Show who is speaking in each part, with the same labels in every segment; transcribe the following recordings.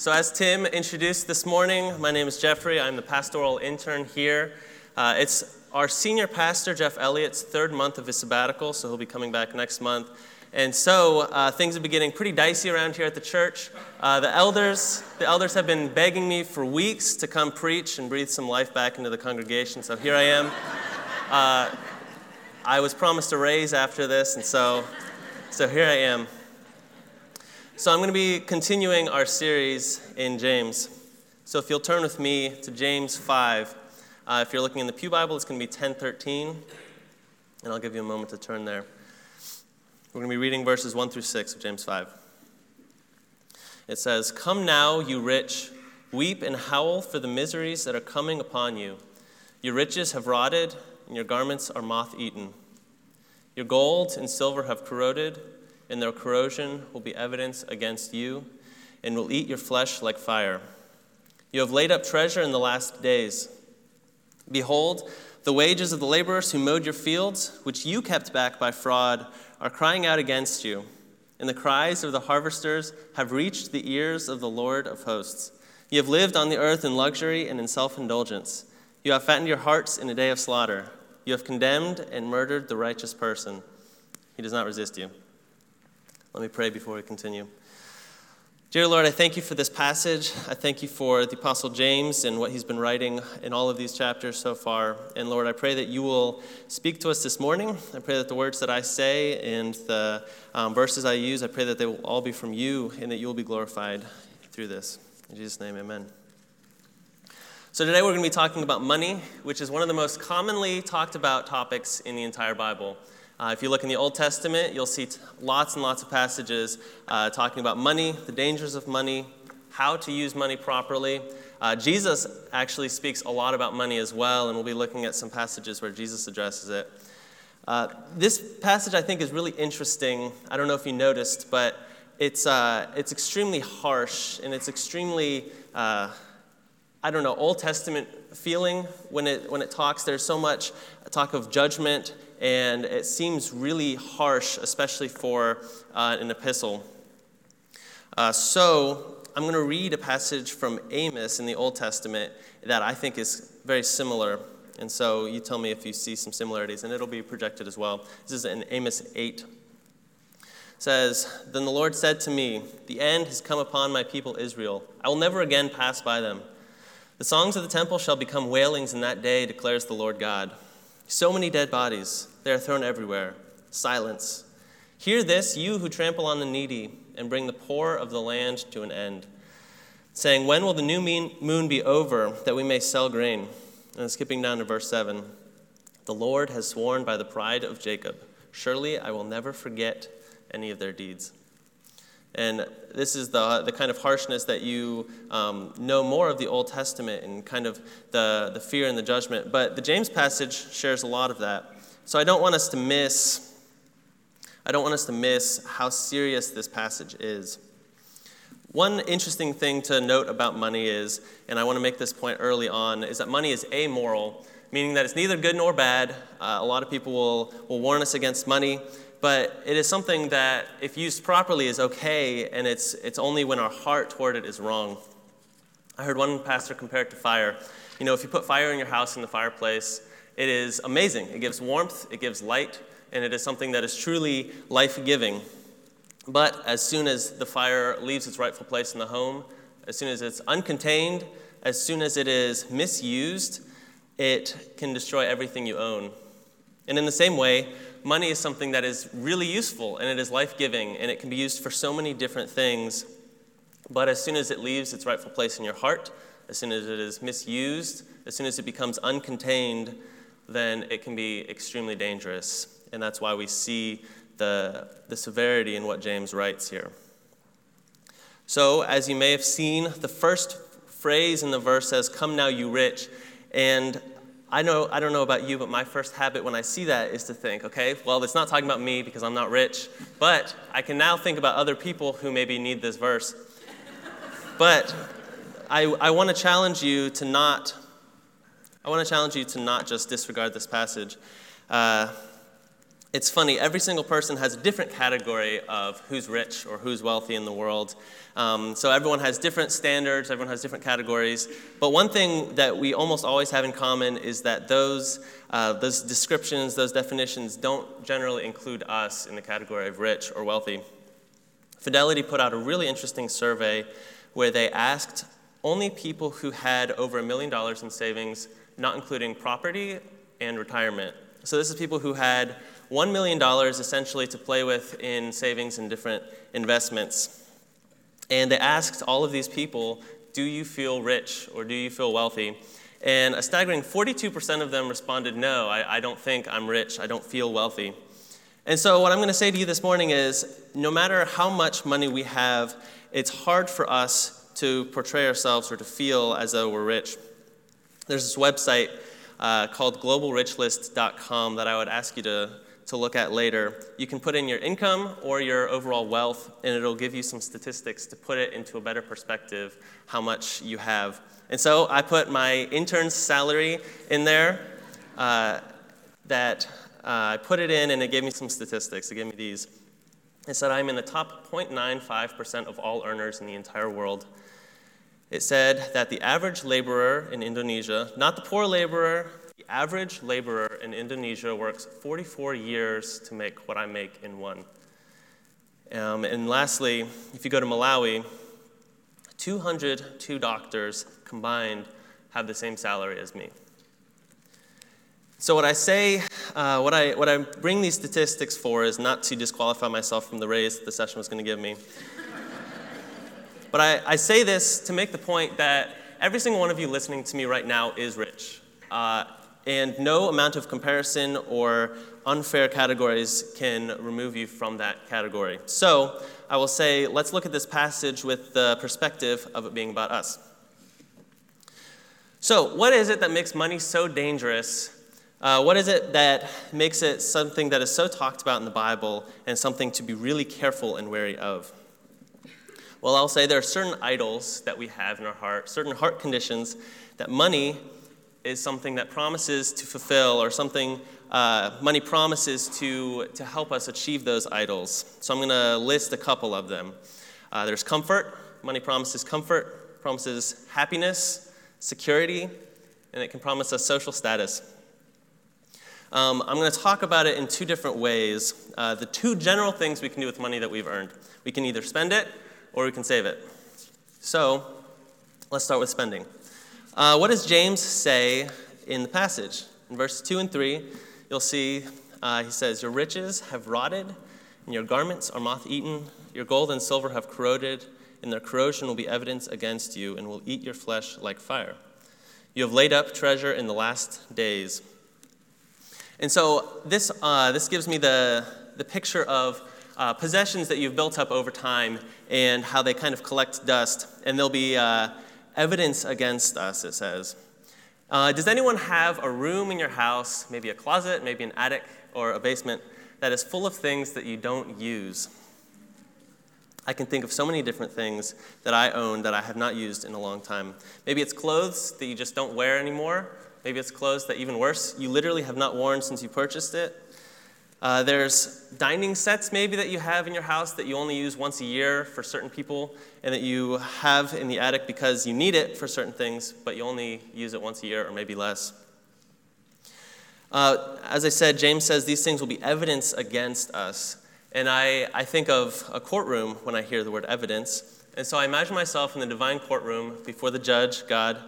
Speaker 1: So, as Tim introduced this morning, my name is Jeffrey. I'm the pastoral intern here. Uh, it's our senior pastor, Jeff Elliott's third month of his sabbatical, so he'll be coming back next month. And so uh, things have been getting pretty dicey around here at the church. Uh, the elders, the elders have been begging me for weeks to come preach and breathe some life back into the congregation. So here I am. Uh, I was promised a raise after this, and so, so here I am. So I'm going to be continuing our series in James. So if you'll turn with me to James 5. Uh, if you're looking in the Pew Bible, it's going to be 1013, and I'll give you a moment to turn there. We're going to be reading verses 1 through 6 of James 5. It says, Come now, you rich, weep and howl for the miseries that are coming upon you. Your riches have rotted, and your garments are moth eaten. Your gold and silver have corroded, and their corrosion will be evidence against you, and will eat your flesh like fire. You have laid up treasure in the last days. Behold, the wages of the laborers who mowed your fields, which you kept back by fraud, are crying out against you, and the cries of the harvesters have reached the ears of the Lord of hosts. You have lived on the earth in luxury and in self indulgence. You have fattened your hearts in a day of slaughter. You have condemned and murdered the righteous person. He does not resist you. Let me pray before we continue. Dear Lord, I thank you for this passage. I thank you for the Apostle James and what he's been writing in all of these chapters so far. And Lord, I pray that you will speak to us this morning. I pray that the words that I say and the um, verses I use, I pray that they will all be from you and that you will be glorified through this. In Jesus' name, amen. So today we're going to be talking about money, which is one of the most commonly talked about topics in the entire Bible. Uh, if you look in the Old Testament, you'll see t- lots and lots of passages uh, talking about money, the dangers of money, how to use money properly. Uh, Jesus actually speaks a lot about money as well, and we'll be looking at some passages where Jesus addresses it. Uh, this passage, I think, is really interesting. I don't know if you noticed, but it's, uh, it's extremely harsh and it's extremely, uh, I don't know, Old Testament feeling when it, when it talks. There's so much talk of judgment and it seems really harsh, especially for uh, an epistle. Uh, so, I'm going to read a passage from Amos in the Old Testament that I think is very similar. And so, you tell me if you see some similarities, and it'll be projected as well. This is in Amos 8. It says, Then the Lord said to me, The end has come upon my people Israel. I will never again pass by them. The songs of the temple shall become wailings in that day, declares the Lord God. So many dead bodies, they are thrown everywhere. Silence. Hear this, you who trample on the needy and bring the poor of the land to an end, saying, When will the new moon be over that we may sell grain? And skipping down to verse 7 The Lord has sworn by the pride of Jacob, Surely I will never forget any of their deeds. And this is the, the kind of harshness that you um, know more of the Old Testament and kind of the, the fear and the judgment. But the James passage shares a lot of that. So I don't want us to miss I don't want us to miss how serious this passage is. One interesting thing to note about money is, and I want to make this point early on, is that money is amoral, meaning that it's neither good nor bad. Uh, a lot of people will, will warn us against money but it is something that, if used properly, is okay, and it's, it's only when our heart toward it is wrong. I heard one pastor compare it to fire. You know, if you put fire in your house in the fireplace, it is amazing. It gives warmth, it gives light, and it is something that is truly life giving. But as soon as the fire leaves its rightful place in the home, as soon as it's uncontained, as soon as it is misused, it can destroy everything you own. And in the same way, money is something that is really useful and it is life giving and it can be used for so many different things. But as soon as it leaves its rightful place in your heart, as soon as it is misused, as soon as it becomes uncontained, then it can be extremely dangerous. And that's why we see the, the severity in what James writes here. So, as you may have seen, the first phrase in the verse says, Come now, you rich. And I know I don't know about you, but my first habit when I see that is to think, okay, well, it's not talking about me because I'm not rich, but I can now think about other people who maybe need this verse. but I, I want to challenge you to not I want to challenge you to not just disregard this passage. Uh, it's funny, every single person has a different category of who's rich or who's wealthy in the world. Um, so everyone has different standards, everyone has different categories. But one thing that we almost always have in common is that those, uh, those descriptions, those definitions don't generally include us in the category of rich or wealthy. Fidelity put out a really interesting survey where they asked only people who had over a million dollars in savings, not including property and retirement. So this is people who had $1 million essentially to play with in savings and different investments. And they asked all of these people, Do you feel rich or do you feel wealthy? And a staggering 42% of them responded, No, I, I don't think I'm rich. I don't feel wealthy. And so, what I'm going to say to you this morning is no matter how much money we have, it's hard for us to portray ourselves or to feel as though we're rich. There's this website uh, called globalrichlist.com that I would ask you to to look at later. You can put in your income or your overall wealth, and it'll give you some statistics to put it into a better perspective how much you have. And so I put my intern's salary in there. Uh, that uh, I put it in, and it gave me some statistics. It gave me these. It said I'm in the top 0.95% of all earners in the entire world. It said that the average laborer in Indonesia, not the poor laborer, the average laborer in Indonesia works 44 years to make what I make in one. Um, and lastly, if you go to Malawi, 202 doctors combined have the same salary as me. So, what I say, uh, what, I, what I bring these statistics for is not to disqualify myself from the raise that the session was going to give me. But I, I, say this to make the point that every single one of you listening to me right now is rich. Uh, and no amount of comparison or unfair categories can remove you from that category. So I will say, let's look at this passage with the perspective of it being about us. So, what is it that makes money so dangerous? Uh, what is it that makes it something that is so talked about in the Bible and something to be really careful and wary of? Well, I'll say there are certain idols that we have in our heart, certain heart conditions that money is something that promises to fulfill or something uh, money promises to, to help us achieve those idols. So I'm going to list a couple of them. Uh, there's comfort. Money promises comfort, promises happiness, security, and it can promise us social status. Um, I'm going to talk about it in two different ways. Uh, the two general things we can do with money that we've earned we can either spend it or we can save it. So let's start with spending. Uh, what does James say in the passage? In verses 2 and 3, you'll see uh, he says, Your riches have rotted, and your garments are moth eaten. Your gold and silver have corroded, and their corrosion will be evidence against you, and will eat your flesh like fire. You have laid up treasure in the last days. And so this, uh, this gives me the, the picture of uh, possessions that you've built up over time and how they kind of collect dust. And there'll be uh, evidence against us, it says. Uh, does anyone have a room in your house, maybe a closet, maybe an attic or a basement, that is full of things that you don't use? I can think of so many different things that I own that I have not used in a long time. Maybe it's clothes that you just don't wear anymore. Maybe it's clothes that, even worse, you literally have not worn since you purchased it. Uh, there's dining sets maybe that you have in your house that you only use once a year for certain people and that you have in the attic because you need it for certain things, but you only use it once a year or maybe less. Uh, as I said, James says these things will be evidence against us. And I, I think of a courtroom when I hear the word evidence. And so I imagine myself in the divine courtroom before the judge, God,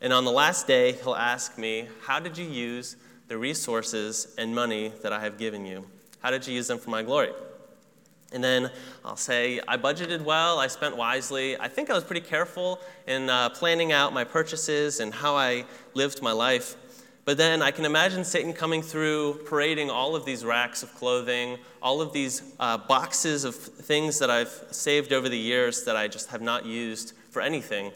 Speaker 1: and on the last day, he'll ask me, How did you use the resources and money that I have given you? How did you use them for my glory? And then I'll say, I budgeted well, I spent wisely. I think I was pretty careful in uh, planning out my purchases and how I lived my life. But then I can imagine Satan coming through, parading all of these racks of clothing, all of these uh, boxes of things that I've saved over the years that I just have not used for anything.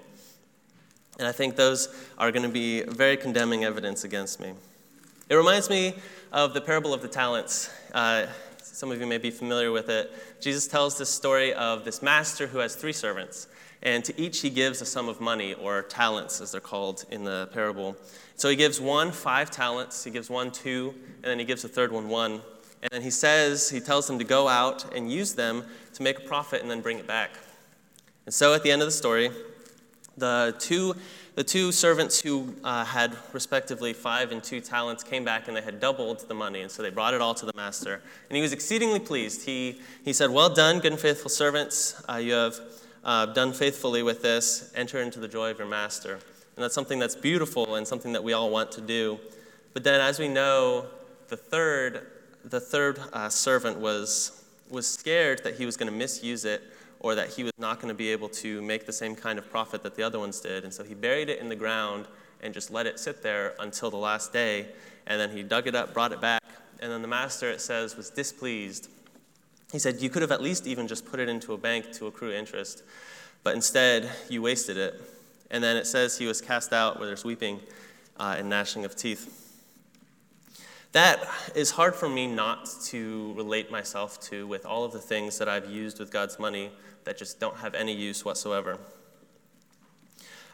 Speaker 1: And I think those are going to be very condemning evidence against me. It reminds me of the parable of the talents. Uh, some of you may be familiar with it. Jesus tells this story of this master who has three servants, and to each he gives a sum of money, or talents as they're called in the parable. So he gives one five talents, he gives one two, and then he gives the third one one. And then he says, he tells them to go out and use them to make a profit and then bring it back. And so at the end of the story, the two, the two servants who uh, had respectively five and two talents came back and they had doubled the money. And so they brought it all to the master. And he was exceedingly pleased. He, he said, Well done, good and faithful servants. Uh, you have uh, done faithfully with this. Enter into the joy of your master. And that's something that's beautiful and something that we all want to do. But then, as we know, the third, the third uh, servant was, was scared that he was going to misuse it or that he was not going to be able to make the same kind of profit that the other ones did. And so he buried it in the ground and just let it sit there until the last day. And then he dug it up, brought it back. And then the master, it says, was displeased. He said, You could have at least even just put it into a bank to accrue interest, but instead you wasted it. And then it says he was cast out where there's weeping uh, and gnashing of teeth. That is hard for me not to relate myself to with all of the things that I've used with God's money that just don't have any use whatsoever.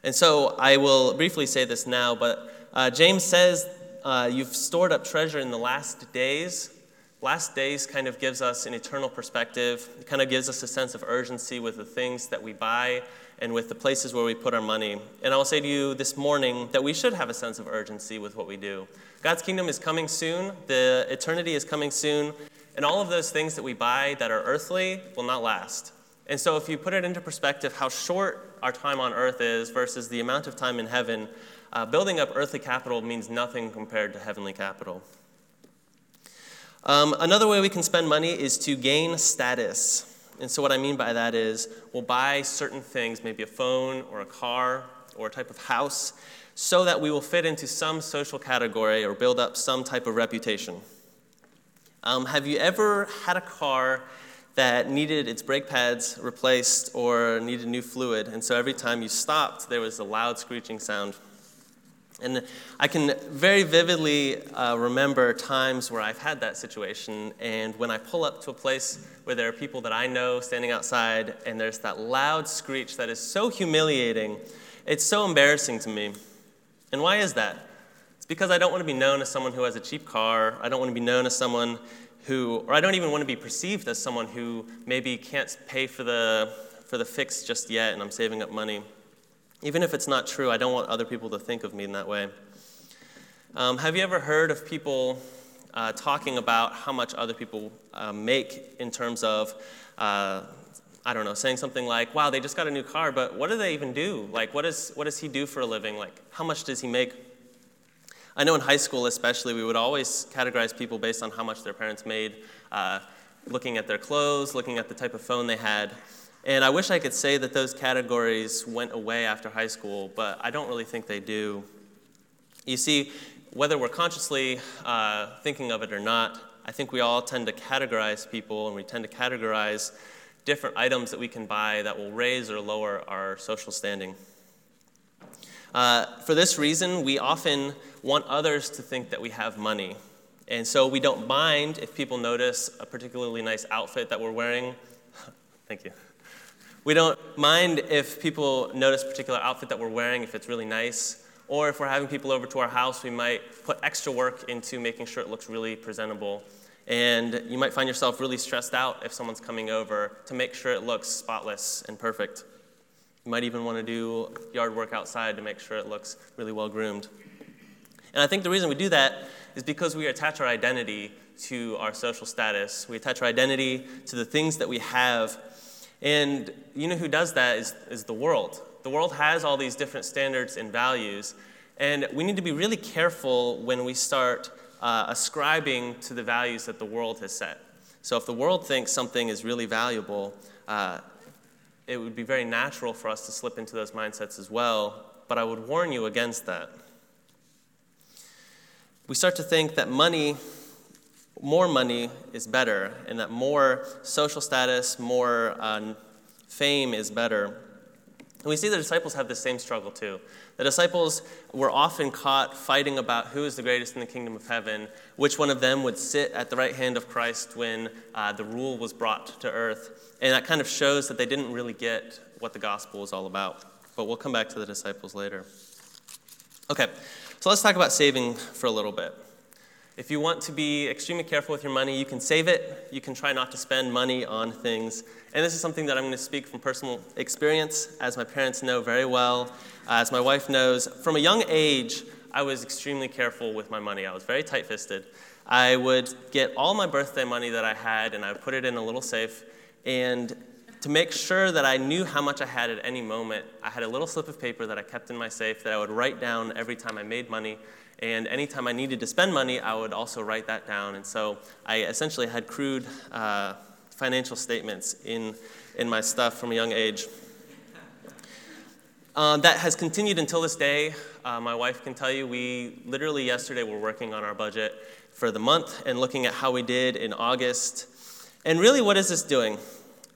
Speaker 1: And so I will briefly say this now, but uh, James says uh, you've stored up treasure in the last days. Last days kind of gives us an eternal perspective. It kind of gives us a sense of urgency with the things that we buy and with the places where we put our money. And I will say to you this morning that we should have a sense of urgency with what we do. God's kingdom is coming soon, the eternity is coming soon, and all of those things that we buy that are earthly will not last. And so, if you put it into perspective, how short our time on earth is versus the amount of time in heaven, uh, building up earthly capital means nothing compared to heavenly capital. Um, another way we can spend money is to gain status. And so, what I mean by that is we'll buy certain things, maybe a phone or a car or a type of house, so that we will fit into some social category or build up some type of reputation. Um, have you ever had a car that needed its brake pads replaced or needed new fluid? And so every time you stopped, there was a loud screeching sound. And I can very vividly uh, remember times where I've had that situation, and when I pull up to a place where there are people that I know standing outside, and there's that loud screech that is so humiliating, it's so embarrassing to me. And why is that? It's because I don't want to be known as someone who has a cheap car, I don't want to be known as someone who, or I don't even want to be perceived as someone who maybe can't pay for the, for the fix just yet, and I'm saving up money. Even if it's not true, I don't want other people to think of me in that way. Um, have you ever heard of people uh, talking about how much other people uh, make in terms of, uh, I don't know, saying something like, wow, they just got a new car, but what do they even do? Like, what, is, what does he do for a living? Like, how much does he make? I know in high school, especially, we would always categorize people based on how much their parents made, uh, looking at their clothes, looking at the type of phone they had. And I wish I could say that those categories went away after high school, but I don't really think they do. You see, whether we're consciously uh, thinking of it or not, I think we all tend to categorize people and we tend to categorize different items that we can buy that will raise or lower our social standing. Uh, for this reason, we often want others to think that we have money. And so we don't mind if people notice a particularly nice outfit that we're wearing. Thank you. We don't mind if people notice a particular outfit that we're wearing, if it's really nice. Or if we're having people over to our house, we might put extra work into making sure it looks really presentable. And you might find yourself really stressed out if someone's coming over to make sure it looks spotless and perfect. You might even want to do yard work outside to make sure it looks really well groomed. And I think the reason we do that is because we attach our identity to our social status. We attach our identity to the things that we have and you know who does that is, is the world. The world has all these different standards and values, and we need to be really careful when we start uh, ascribing to the values that the world has set. So if the world thinks something is really valuable, uh, it would be very natural for us to slip into those mindsets as well, but I would warn you against that. We start to think that money more money is better, and that more social status, more uh, fame is better. And we see the disciples have the same struggle too. The disciples were often caught fighting about who is the greatest in the kingdom of heaven, which one of them would sit at the right hand of Christ when uh, the rule was brought to earth. And that kind of shows that they didn't really get what the gospel was all about. But we'll come back to the disciples later. Okay, so let's talk about saving for a little bit. If you want to be extremely careful with your money, you can save it. You can try not to spend money on things. And this is something that I'm going to speak from personal experience, as my parents know very well, as my wife knows. From a young age, I was extremely careful with my money. I was very tight fisted. I would get all my birthday money that I had and I would put it in a little safe. And to make sure that I knew how much I had at any moment, I had a little slip of paper that I kept in my safe that I would write down every time I made money and anytime I needed to spend money, I would also write that down. And so I essentially had crude uh, financial statements in, in my stuff from a young age. Um, that has continued until this day. Uh, my wife can tell you, we literally yesterday were working on our budget for the month and looking at how we did in August. And really, what is this doing?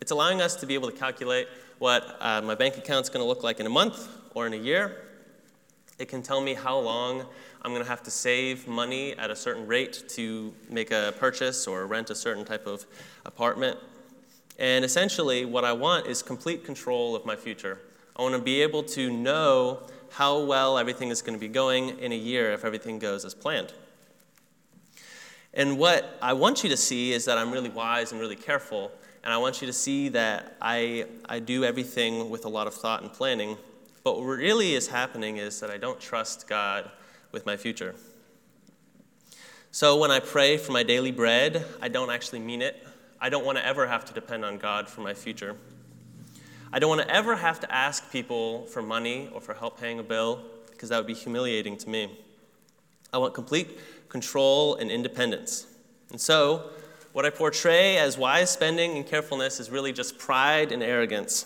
Speaker 1: It's allowing us to be able to calculate what uh, my bank account's going to look like in a month or in a year. It can tell me how long I'm going to have to save money at a certain rate to make a purchase or rent a certain type of apartment. And essentially, what I want is complete control of my future. I want to be able to know how well everything is going to be going in a year if everything goes as planned. And what I want you to see is that I'm really wise and really careful, and I want you to see that I, I do everything with a lot of thought and planning. But what really is happening is that I don't trust God with my future. So when I pray for my daily bread, I don't actually mean it. I don't want to ever have to depend on God for my future. I don't want to ever have to ask people for money or for help paying a bill because that would be humiliating to me. I want complete control and independence. And so, what I portray as wise spending and carefulness is really just pride and arrogance.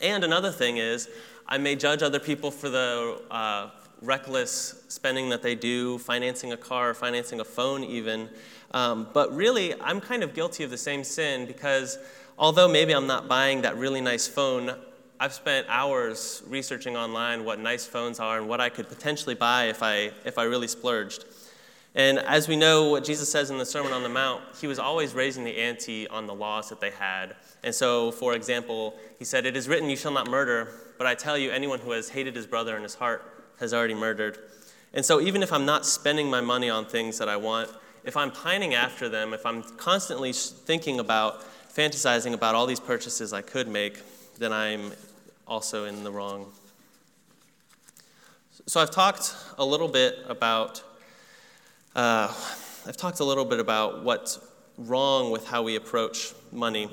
Speaker 1: And another thing is, I may judge other people for the uh, reckless spending that they do, financing a car, financing a phone, even. Um, but really, I'm kind of guilty of the same sin because although maybe I'm not buying that really nice phone, I've spent hours researching online what nice phones are and what I could potentially buy if I, if I really splurged. And as we know, what Jesus says in the Sermon on the Mount, he was always raising the ante on the laws that they had. And so, for example, he said, It is written, You shall not murder, but I tell you, anyone who has hated his brother in his heart has already murdered. And so, even if I'm not spending my money on things that I want, if I'm pining after them, if I'm constantly thinking about, fantasizing about all these purchases I could make, then I'm also in the wrong. So, I've talked a little bit about. Uh, I've talked a little bit about what's wrong with how we approach money.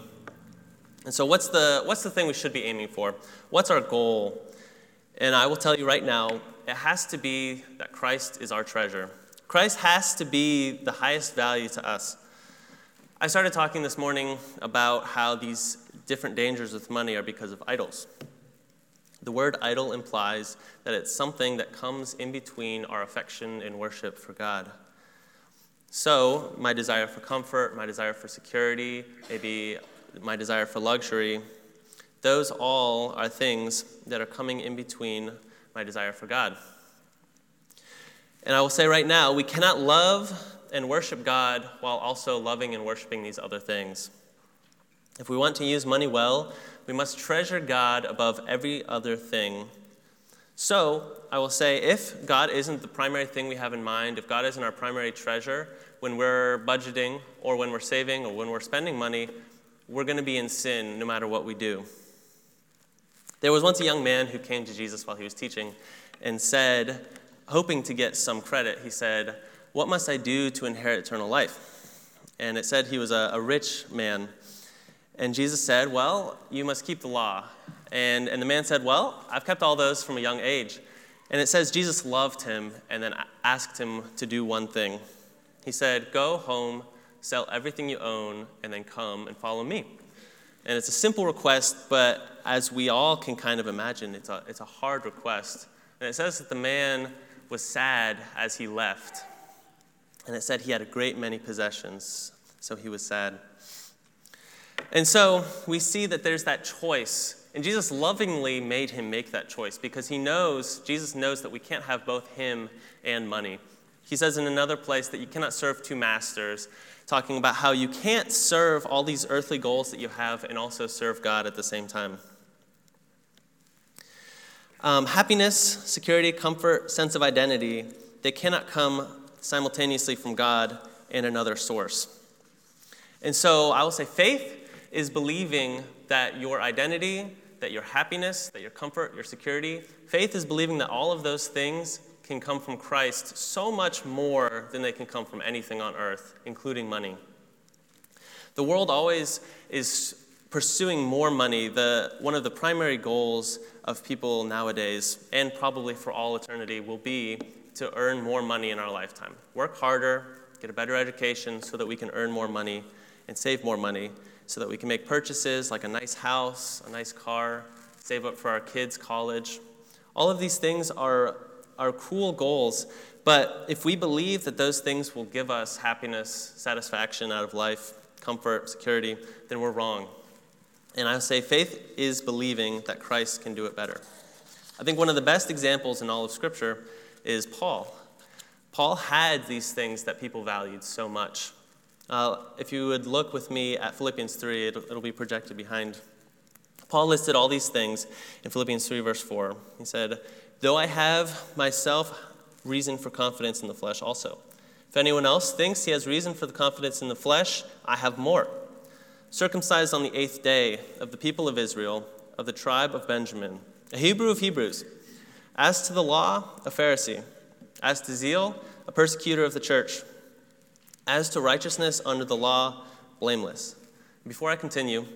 Speaker 1: And so, what's the, what's the thing we should be aiming for? What's our goal? And I will tell you right now, it has to be that Christ is our treasure. Christ has to be the highest value to us. I started talking this morning about how these different dangers with money are because of idols. The word idol implies that it's something that comes in between our affection and worship for God. So, my desire for comfort, my desire for security, maybe my desire for luxury, those all are things that are coming in between my desire for God. And I will say right now, we cannot love and worship God while also loving and worshiping these other things. If we want to use money well, we must treasure God above every other thing. So, I will say if God isn't the primary thing we have in mind, if God isn't our primary treasure when we're budgeting or when we're saving or when we're spending money, we're going to be in sin no matter what we do. There was once a young man who came to Jesus while he was teaching and said, hoping to get some credit, he said, What must I do to inherit eternal life? And it said he was a, a rich man. And Jesus said, Well, you must keep the law. And, and the man said, Well, I've kept all those from a young age. And it says Jesus loved him and then asked him to do one thing. He said, Go home, sell everything you own, and then come and follow me. And it's a simple request, but as we all can kind of imagine, it's a, it's a hard request. And it says that the man was sad as he left. And it said he had a great many possessions, so he was sad. And so we see that there's that choice. And Jesus lovingly made him make that choice because he knows, Jesus knows that we can't have both him and money. He says in another place that you cannot serve two masters talking about how you can't serve all these earthly goals that you have and also serve God at the same time. Um, happiness, security, comfort, sense of identity, they cannot come simultaneously from God and another source. And so I will say faith is believing that your identity, that your happiness, that your comfort, your security, faith is believing that all of those things can come from Christ so much more than they can come from anything on earth, including money. The world always is pursuing more money. The, one of the primary goals of people nowadays, and probably for all eternity, will be to earn more money in our lifetime. Work harder, get a better education so that we can earn more money and save more money so that we can make purchases like a nice house, a nice car, save up for our kids' college. All of these things are, are cool goals, but if we believe that those things will give us happiness, satisfaction out of life, comfort, security, then we're wrong. And I say faith is believing that Christ can do it better. I think one of the best examples in all of Scripture is Paul. Paul had these things that people valued so much. Uh, if you would look with me at Philippians 3, it'll, it'll be projected behind. Paul listed all these things in Philippians 3, verse 4. He said, Though I have myself reason for confidence in the flesh also. If anyone else thinks he has reason for the confidence in the flesh, I have more. Circumcised on the eighth day of the people of Israel, of the tribe of Benjamin, a Hebrew of Hebrews. As to the law, a Pharisee. As to zeal, a persecutor of the church as to righteousness under the law, blameless. Before I continue,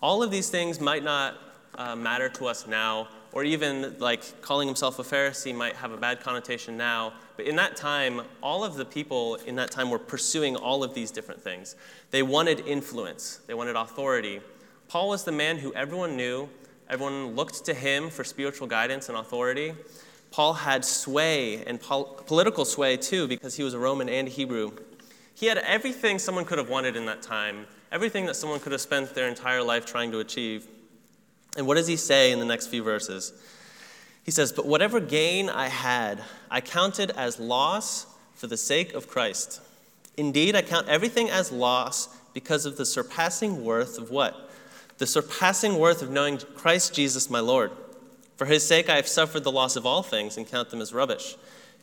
Speaker 1: all of these things might not uh, matter to us now, or even like calling himself a Pharisee might have a bad connotation now. But in that time, all of the people in that time were pursuing all of these different things. They wanted influence, they wanted authority. Paul was the man who everyone knew, everyone looked to him for spiritual guidance and authority. Paul had sway and pol- political sway too, because he was a Roman and a Hebrew. He had everything someone could have wanted in that time, everything that someone could have spent their entire life trying to achieve. And what does he say in the next few verses? He says, But whatever gain I had, I counted as loss for the sake of Christ. Indeed, I count everything as loss because of the surpassing worth of what? The surpassing worth of knowing Christ Jesus my Lord. For his sake I have suffered the loss of all things and count them as rubbish,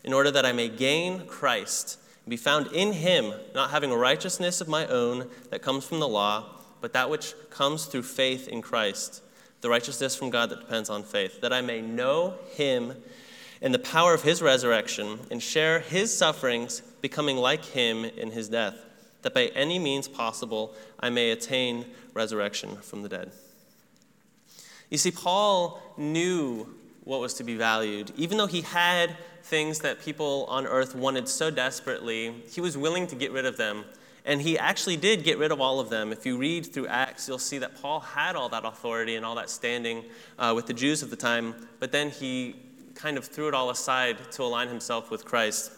Speaker 1: in order that I may gain Christ and be found in him, not having a righteousness of my own that comes from the law, but that which comes through faith in Christ, the righteousness from God that depends on faith, that I may know him and the power of his resurrection and share his sufferings, becoming like him in his death, that by any means possible I may attain resurrection from the dead. You see, Paul knew what was to be valued. Even though he had things that people on earth wanted so desperately, he was willing to get rid of them. And he actually did get rid of all of them. If you read through Acts, you'll see that Paul had all that authority and all that standing uh, with the Jews of the time, but then he kind of threw it all aside to align himself with Christ.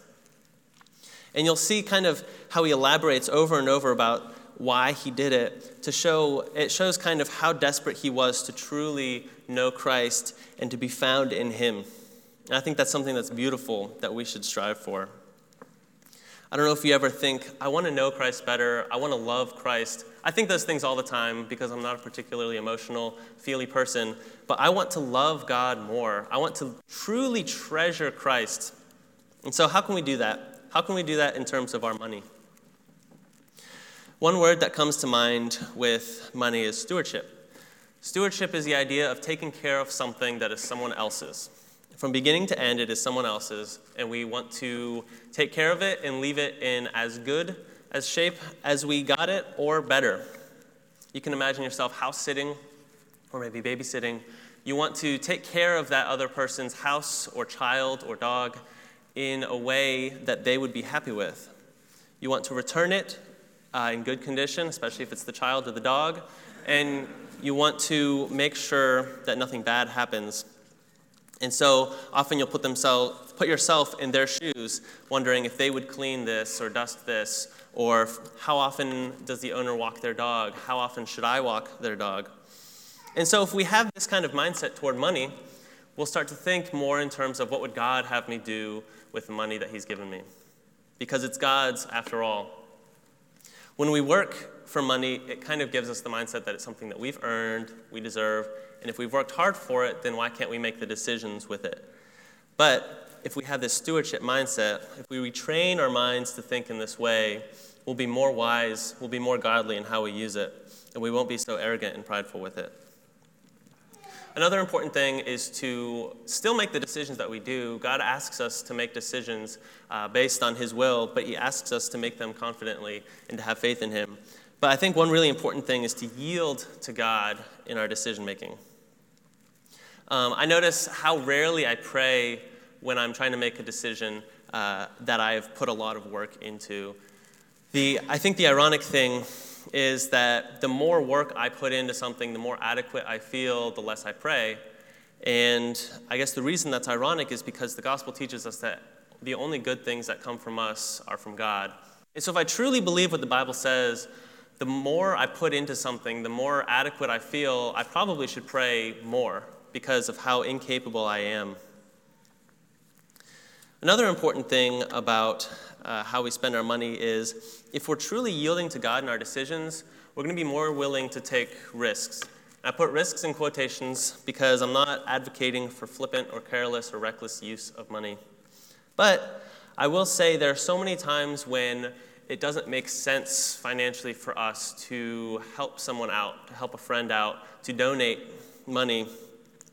Speaker 1: And you'll see kind of how he elaborates over and over about why he did it to show it shows kind of how desperate he was to truly know Christ and to be found in him. And I think that's something that's beautiful that we should strive for. I don't know if you ever think, I want to know Christ better, I want to love Christ. I think those things all the time because I'm not a particularly emotional, feely person, but I want to love God more. I want to truly treasure Christ. And so, how can we do that? How can we do that in terms of our money? One word that comes to mind with money is stewardship. Stewardship is the idea of taking care of something that is someone else's. From beginning to end, it is someone else's, and we want to take care of it and leave it in as good as shape as we got it or better. You can imagine yourself house sitting or maybe babysitting. You want to take care of that other person's house or child or dog in a way that they would be happy with. You want to return it uh, in good condition, especially if it's the child or the dog, and you want to make sure that nothing bad happens and so often you'll put, themselves, put yourself in their shoes, wondering if they would clean this or dust this, or how often does the owner walk their dog? How often should I walk their dog? And so if we have this kind of mindset toward money, we'll start to think more in terms of what would God have me do with the money that He's given me? Because it's God's after all. When we work for money, it kind of gives us the mindset that it's something that we've earned, we deserve, and if we've worked hard for it, then why can't we make the decisions with it? But if we have this stewardship mindset, if we retrain our minds to think in this way, we'll be more wise, we'll be more godly in how we use it, and we won't be so arrogant and prideful with it. Another important thing is to still make the decisions that we do. God asks us to make decisions uh, based on His will, but He asks us to make them confidently and to have faith in Him. But I think one really important thing is to yield to God in our decision making. Um, I notice how rarely I pray when I'm trying to make a decision uh, that I've put a lot of work into. The, I think the ironic thing is that the more work I put into something, the more adequate I feel, the less I pray. And I guess the reason that's ironic is because the gospel teaches us that the only good things that come from us are from God. And so if I truly believe what the Bible says, the more I put into something, the more adequate I feel, I probably should pray more because of how incapable I am. Another important thing about uh, how we spend our money is if we're truly yielding to God in our decisions, we're going to be more willing to take risks. I put risks in quotations because I'm not advocating for flippant or careless or reckless use of money. But I will say there are so many times when it doesn't make sense financially for us to help someone out, to help a friend out, to donate money,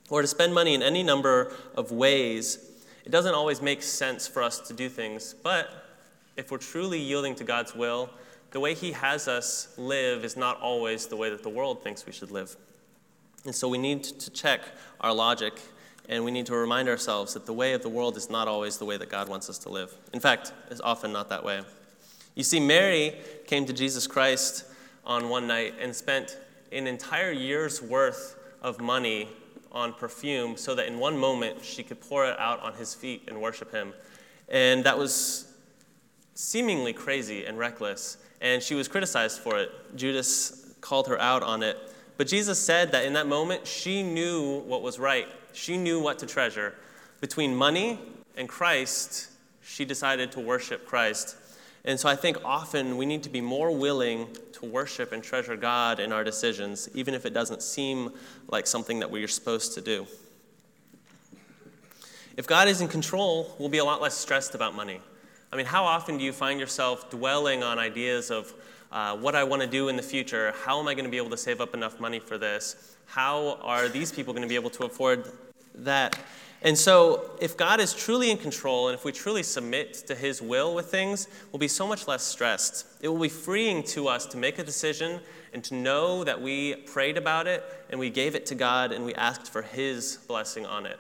Speaker 1: or to spend money in any number of ways. It doesn't always make sense for us to do things, but if we're truly yielding to God's will, the way He has us live is not always the way that the world thinks we should live. And so we need to check our logic and we need to remind ourselves that the way of the world is not always the way that God wants us to live. In fact, it's often not that way. You see, Mary came to Jesus Christ on one night and spent an entire year's worth of money on perfume so that in one moment she could pour it out on his feet and worship him. And that was seemingly crazy and reckless, and she was criticized for it. Judas called her out on it. But Jesus said that in that moment, she knew what was right. She knew what to treasure. Between money and Christ, she decided to worship Christ. And so I think often we need to be more willing to worship and treasure God in our decisions, even if it doesn't seem like something that we're supposed to do. If God is in control, we'll be a lot less stressed about money. I mean, how often do you find yourself dwelling on ideas of uh, what I want to do in the future? How am I going to be able to save up enough money for this? How are these people going to be able to afford that? And so, if God is truly in control and if we truly submit to His will with things, we'll be so much less stressed. It will be freeing to us to make a decision and to know that we prayed about it and we gave it to God and we asked for His blessing on it.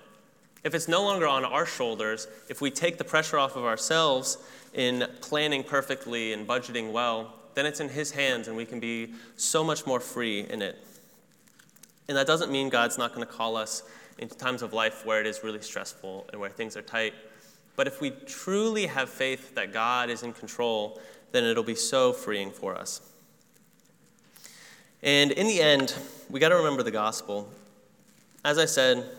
Speaker 1: If it's no longer on our shoulders, if we take the pressure off of ourselves in planning perfectly and budgeting well, then it's in His hands and we can be so much more free in it. And that doesn't mean God's not going to call us into times of life where it is really stressful and where things are tight. But if we truly have faith that God is in control, then it'll be so freeing for us. And in the end, we got to remember the gospel. As I said,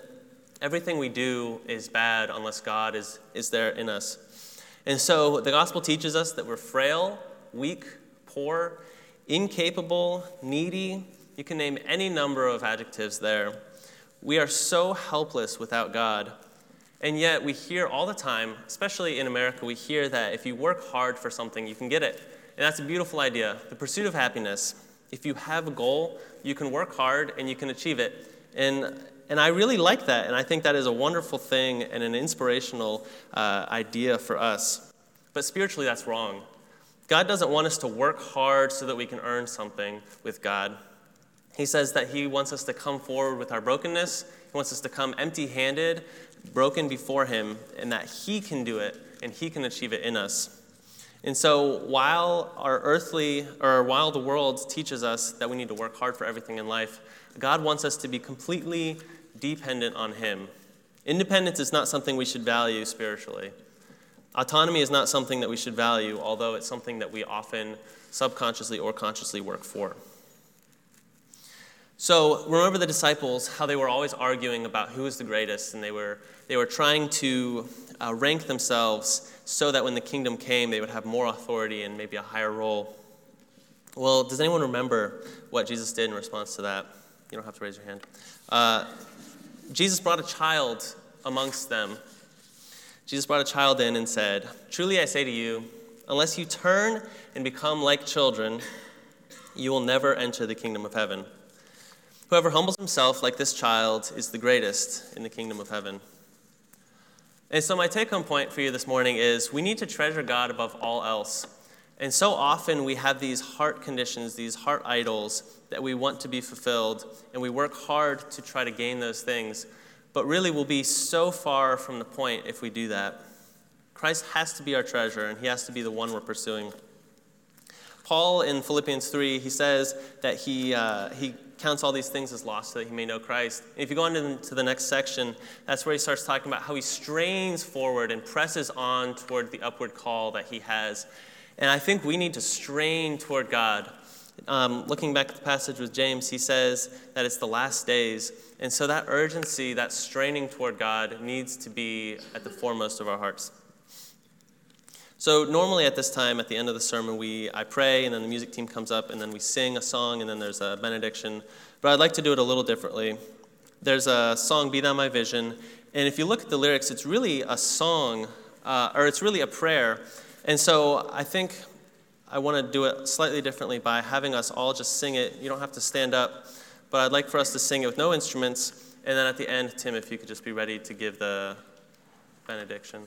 Speaker 1: Everything we do is bad unless God is, is there in us. And so the gospel teaches us that we're frail, weak, poor, incapable, needy. You can name any number of adjectives there. We are so helpless without God. And yet, we hear all the time, especially in America, we hear that if you work hard for something, you can get it. And that's a beautiful idea. The pursuit of happiness. If you have a goal, you can work hard and you can achieve it. And and I really like that, and I think that is a wonderful thing and an inspirational uh, idea for us. But spiritually, that's wrong. God doesn't want us to work hard so that we can earn something with God. He says that He wants us to come forward with our brokenness, He wants us to come empty handed, broken before Him, and that He can do it and He can achieve it in us. And so, while our earthly, or while the world teaches us that we need to work hard for everything in life, God wants us to be completely dependent on Him. Independence is not something we should value spiritually. Autonomy is not something that we should value, although it's something that we often subconsciously or consciously work for. So remember the disciples, how they were always arguing about who was the greatest, and they were, they were trying to uh, rank themselves so that when the kingdom came, they would have more authority and maybe a higher role. Well, does anyone remember what Jesus did in response to that? You don't have to raise your hand. Uh, Jesus brought a child amongst them. Jesus brought a child in and said, Truly I say to you, unless you turn and become like children, you will never enter the kingdom of heaven. Whoever humbles himself like this child is the greatest in the kingdom of heaven. And so, my take home point for you this morning is we need to treasure God above all else. And so often we have these heart conditions, these heart idols that we want to be fulfilled, and we work hard to try to gain those things. But really, we'll be so far from the point if we do that. Christ has to be our treasure, and he has to be the one we're pursuing. Paul in Philippians 3, he says that he, uh, he counts all these things as lost so that he may know Christ. And if you go on to the next section, that's where he starts talking about how he strains forward and presses on toward the upward call that he has. And I think we need to strain toward God. Um, looking back at the passage with James, he says that it's the last days. And so that urgency, that straining toward God, needs to be at the foremost of our hearts. So normally at this time, at the end of the sermon, we I pray, and then the music team comes up, and then we sing a song, and then there's a benediction. But I'd like to do it a little differently. There's a song, "Be Thou My Vision," and if you look at the lyrics, it's really a song, uh, or it's really a prayer. And so I think I want to do it slightly differently by having us all just sing it. You don't have to stand up, but I'd like for us to sing it with no instruments. And then at the end, Tim, if you could just be ready to give the benediction.